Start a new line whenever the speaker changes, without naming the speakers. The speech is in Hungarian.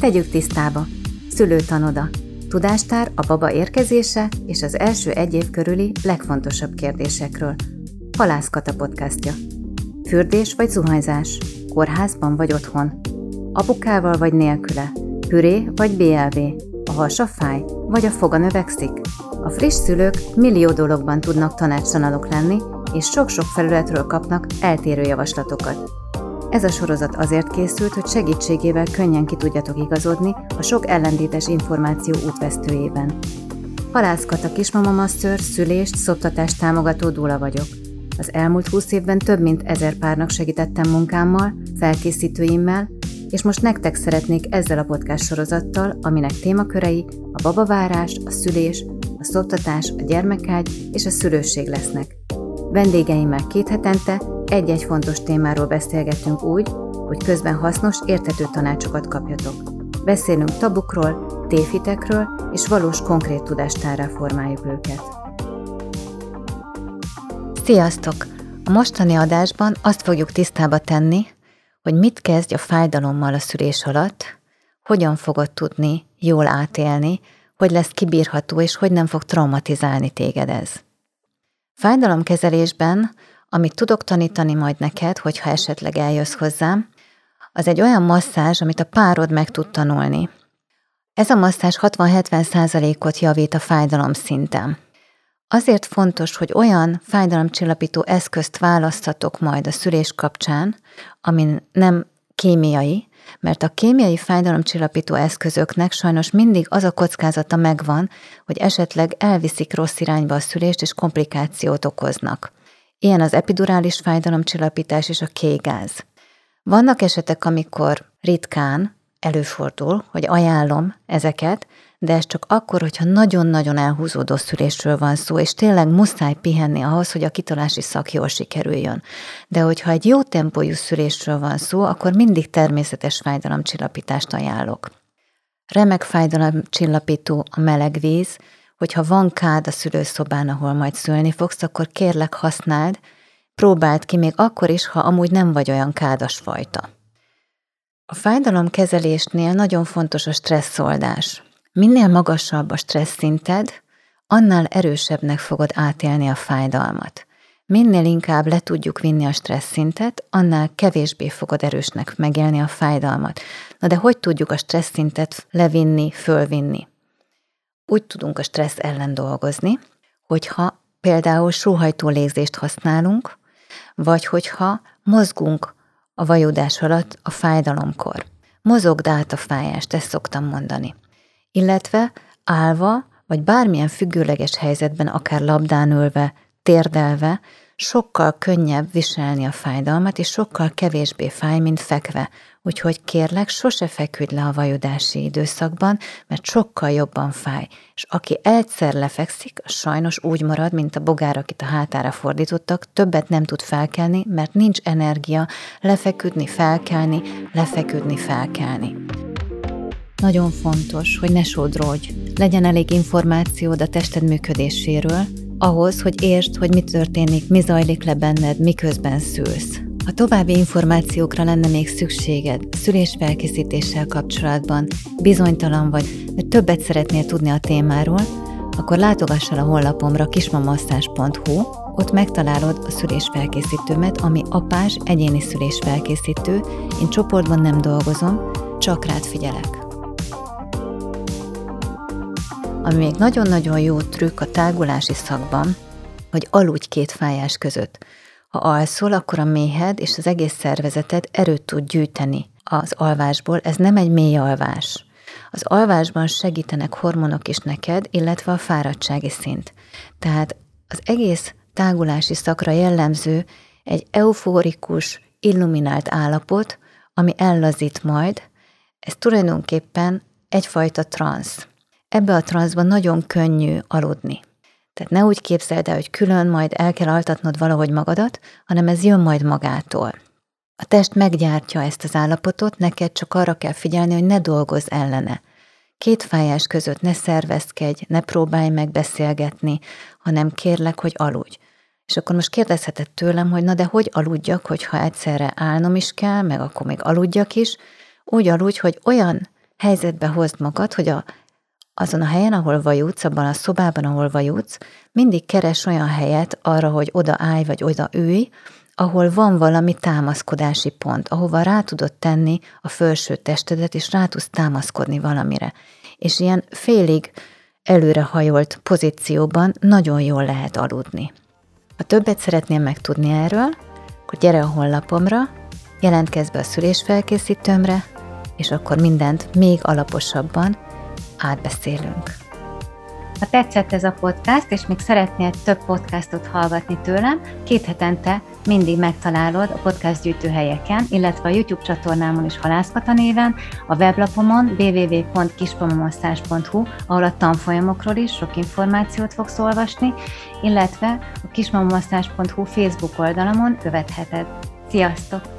Tegyük tisztába. Szülőtanoda. Tudástár a baba érkezése és az első egy év körüli legfontosabb kérdésekről. Halászkata podcastja. Fürdés vagy zuhanyzás? Kórházban vagy otthon? Apukával vagy nélküle? Püré vagy BLV? A hasa fáj? Vagy a foga növekszik? A friss szülők millió dologban tudnak tanácsanalok lenni, és sok-sok felületről kapnak eltérő javaslatokat. Ez a sorozat azért készült, hogy segítségével könnyen ki tudjatok igazodni a sok ellentétes információ útvesztőjében. Halászkat a Kismama Master szülést, szoptatást támogató dúla vagyok. Az elmúlt húsz évben több mint ezer párnak segítettem munkámmal, felkészítőimmel, és most nektek szeretnék ezzel a podcast sorozattal, aminek témakörei a babavárás, a szülés, a szoptatás, a gyermekágy és a szülőség lesznek. Vendégeimmel két hetente egy-egy fontos témáról beszélgetünk úgy, hogy közben hasznos, érthető tanácsokat kapjatok. Beszélünk tabukról, téfitekről, és valós konkrét tudástárra formáljuk őket. Sziasztok! A mostani adásban azt fogjuk tisztába tenni, hogy mit kezdj a fájdalommal a szülés alatt, hogyan fogod tudni jól átélni, hogy lesz kibírható, és hogy nem fog traumatizálni téged ez. Fájdalomkezelésben amit tudok tanítani majd neked, hogyha esetleg eljössz hozzám, az egy olyan masszázs, amit a párod meg tud tanulni. Ez a masszázs 60-70 százalékot javít a fájdalom szinten. Azért fontos, hogy olyan fájdalomcsillapító eszközt választatok majd a szülés kapcsán, amin nem kémiai, mert a kémiai fájdalomcsillapító eszközöknek sajnos mindig az a kockázata megvan, hogy esetleg elviszik rossz irányba a szülést és komplikációt okoznak. Ilyen az epidurális fájdalomcsillapítás és a kégáz. Vannak esetek, amikor ritkán előfordul, hogy ajánlom ezeket, de ez csak akkor, hogyha nagyon-nagyon elhúzódó szülésről van szó, és tényleg muszáj pihenni ahhoz, hogy a kitolási szak jól sikerüljön. De hogyha egy jó tempójú szülésről van szó, akkor mindig természetes fájdalomcsillapítást ajánlok. Remek fájdalomcsillapító a meleg víz, hogyha van kád a szülőszobán, ahol majd szülni fogsz, akkor kérlek használd, próbáld ki még akkor is, ha amúgy nem vagy olyan kádas fajta. A fájdalomkezelésnél nagyon fontos a stresszoldás. Minél magasabb a stressz szinted, annál erősebbnek fogod átélni a fájdalmat. Minél inkább le tudjuk vinni a stressz szintet, annál kevésbé fogod erősnek megélni a fájdalmat. Na de hogy tudjuk a stressz szintet levinni, fölvinni? úgy tudunk a stressz ellen dolgozni, hogyha például sóhajtó légzést használunk, vagy hogyha mozgunk a vajudás alatt a fájdalomkor. Mozogd át a fájást, ezt szoktam mondani. Illetve állva, vagy bármilyen függőleges helyzetben, akár labdán ülve, térdelve, sokkal könnyebb viselni a fájdalmat, és sokkal kevésbé fáj, mint fekve, Úgyhogy kérlek, sose feküdj le a vajudási időszakban, mert sokkal jobban fáj. És aki egyszer lefekszik, sajnos úgy marad, mint a bogár, akit a hátára fordítottak, többet nem tud felkelni, mert nincs energia lefeküdni, felkelni, lefeküdni, felkelni. Nagyon fontos, hogy ne sodródj. Legyen elég információd a tested működéséről, ahhoz, hogy értsd, hogy mi történik, mi zajlik le benned, miközben szülsz. Ha további információkra lenne még szükséged szülésfelkészítéssel kapcsolatban, bizonytalan vagy, de többet szeretnél tudni a témáról, akkor látogass el a honlapomra kismamasszás.hu, ott megtalálod a szülésfelkészítőmet, ami apás egyéni szülésfelkészítő, én csoportban nem dolgozom, csak rád figyelek. Ami még nagyon-nagyon jó trükk a tágulási szakban, hogy aludj két fájás között. Ha alszol, akkor a méhed és az egész szervezeted erőt tud gyűjteni az alvásból. Ez nem egy mély alvás. Az alvásban segítenek hormonok is neked, illetve a fáradtsági szint. Tehát az egész tágulási szakra jellemző egy euforikus, illuminált állapot, ami ellazít majd, ez tulajdonképpen egyfajta transz. Ebbe a transzban nagyon könnyű aludni. Tehát ne úgy képzeld el, hogy külön majd el kell altatnod valahogy magadat, hanem ez jön majd magától. A test meggyártja ezt az állapotot, neked csak arra kell figyelni, hogy ne dolgozz ellene. két fájás között ne szervezkedj, ne próbálj meg beszélgetni, hanem kérlek, hogy aludj. És akkor most kérdezheted tőlem, hogy na de hogy aludjak, hogyha egyszerre állnom is kell, meg akkor még aludjak is, úgy aludj, hogy olyan helyzetbe hozd magad, hogy a, azon a helyen, ahol vajutsz, abban a szobában, ahol vajutsz, mindig keres olyan helyet arra, hogy oda állj, vagy oda ülj, ahol van valami támaszkodási pont, ahova rá tudod tenni a felső testedet, és rá tudsz támaszkodni valamire. És ilyen félig előrehajolt pozícióban nagyon jól lehet aludni. Ha többet szeretnél megtudni erről, akkor gyere a honlapomra, jelentkezz be a szülésfelkészítőmre, és akkor mindent még alaposabban átbeszélünk. Ha tetszett ez a podcast, és még szeretnél több podcastot hallgatni tőlem, két hetente mindig megtalálod a podcast gyűjtőhelyeken, illetve a YouTube csatornámon is Halászkata néven, a weblapomon www.kispamomosztás.hu, ahol a tanfolyamokról is sok információt fogsz olvasni, illetve a kismamomosztás.hu Facebook oldalamon követheted. Sziasztok!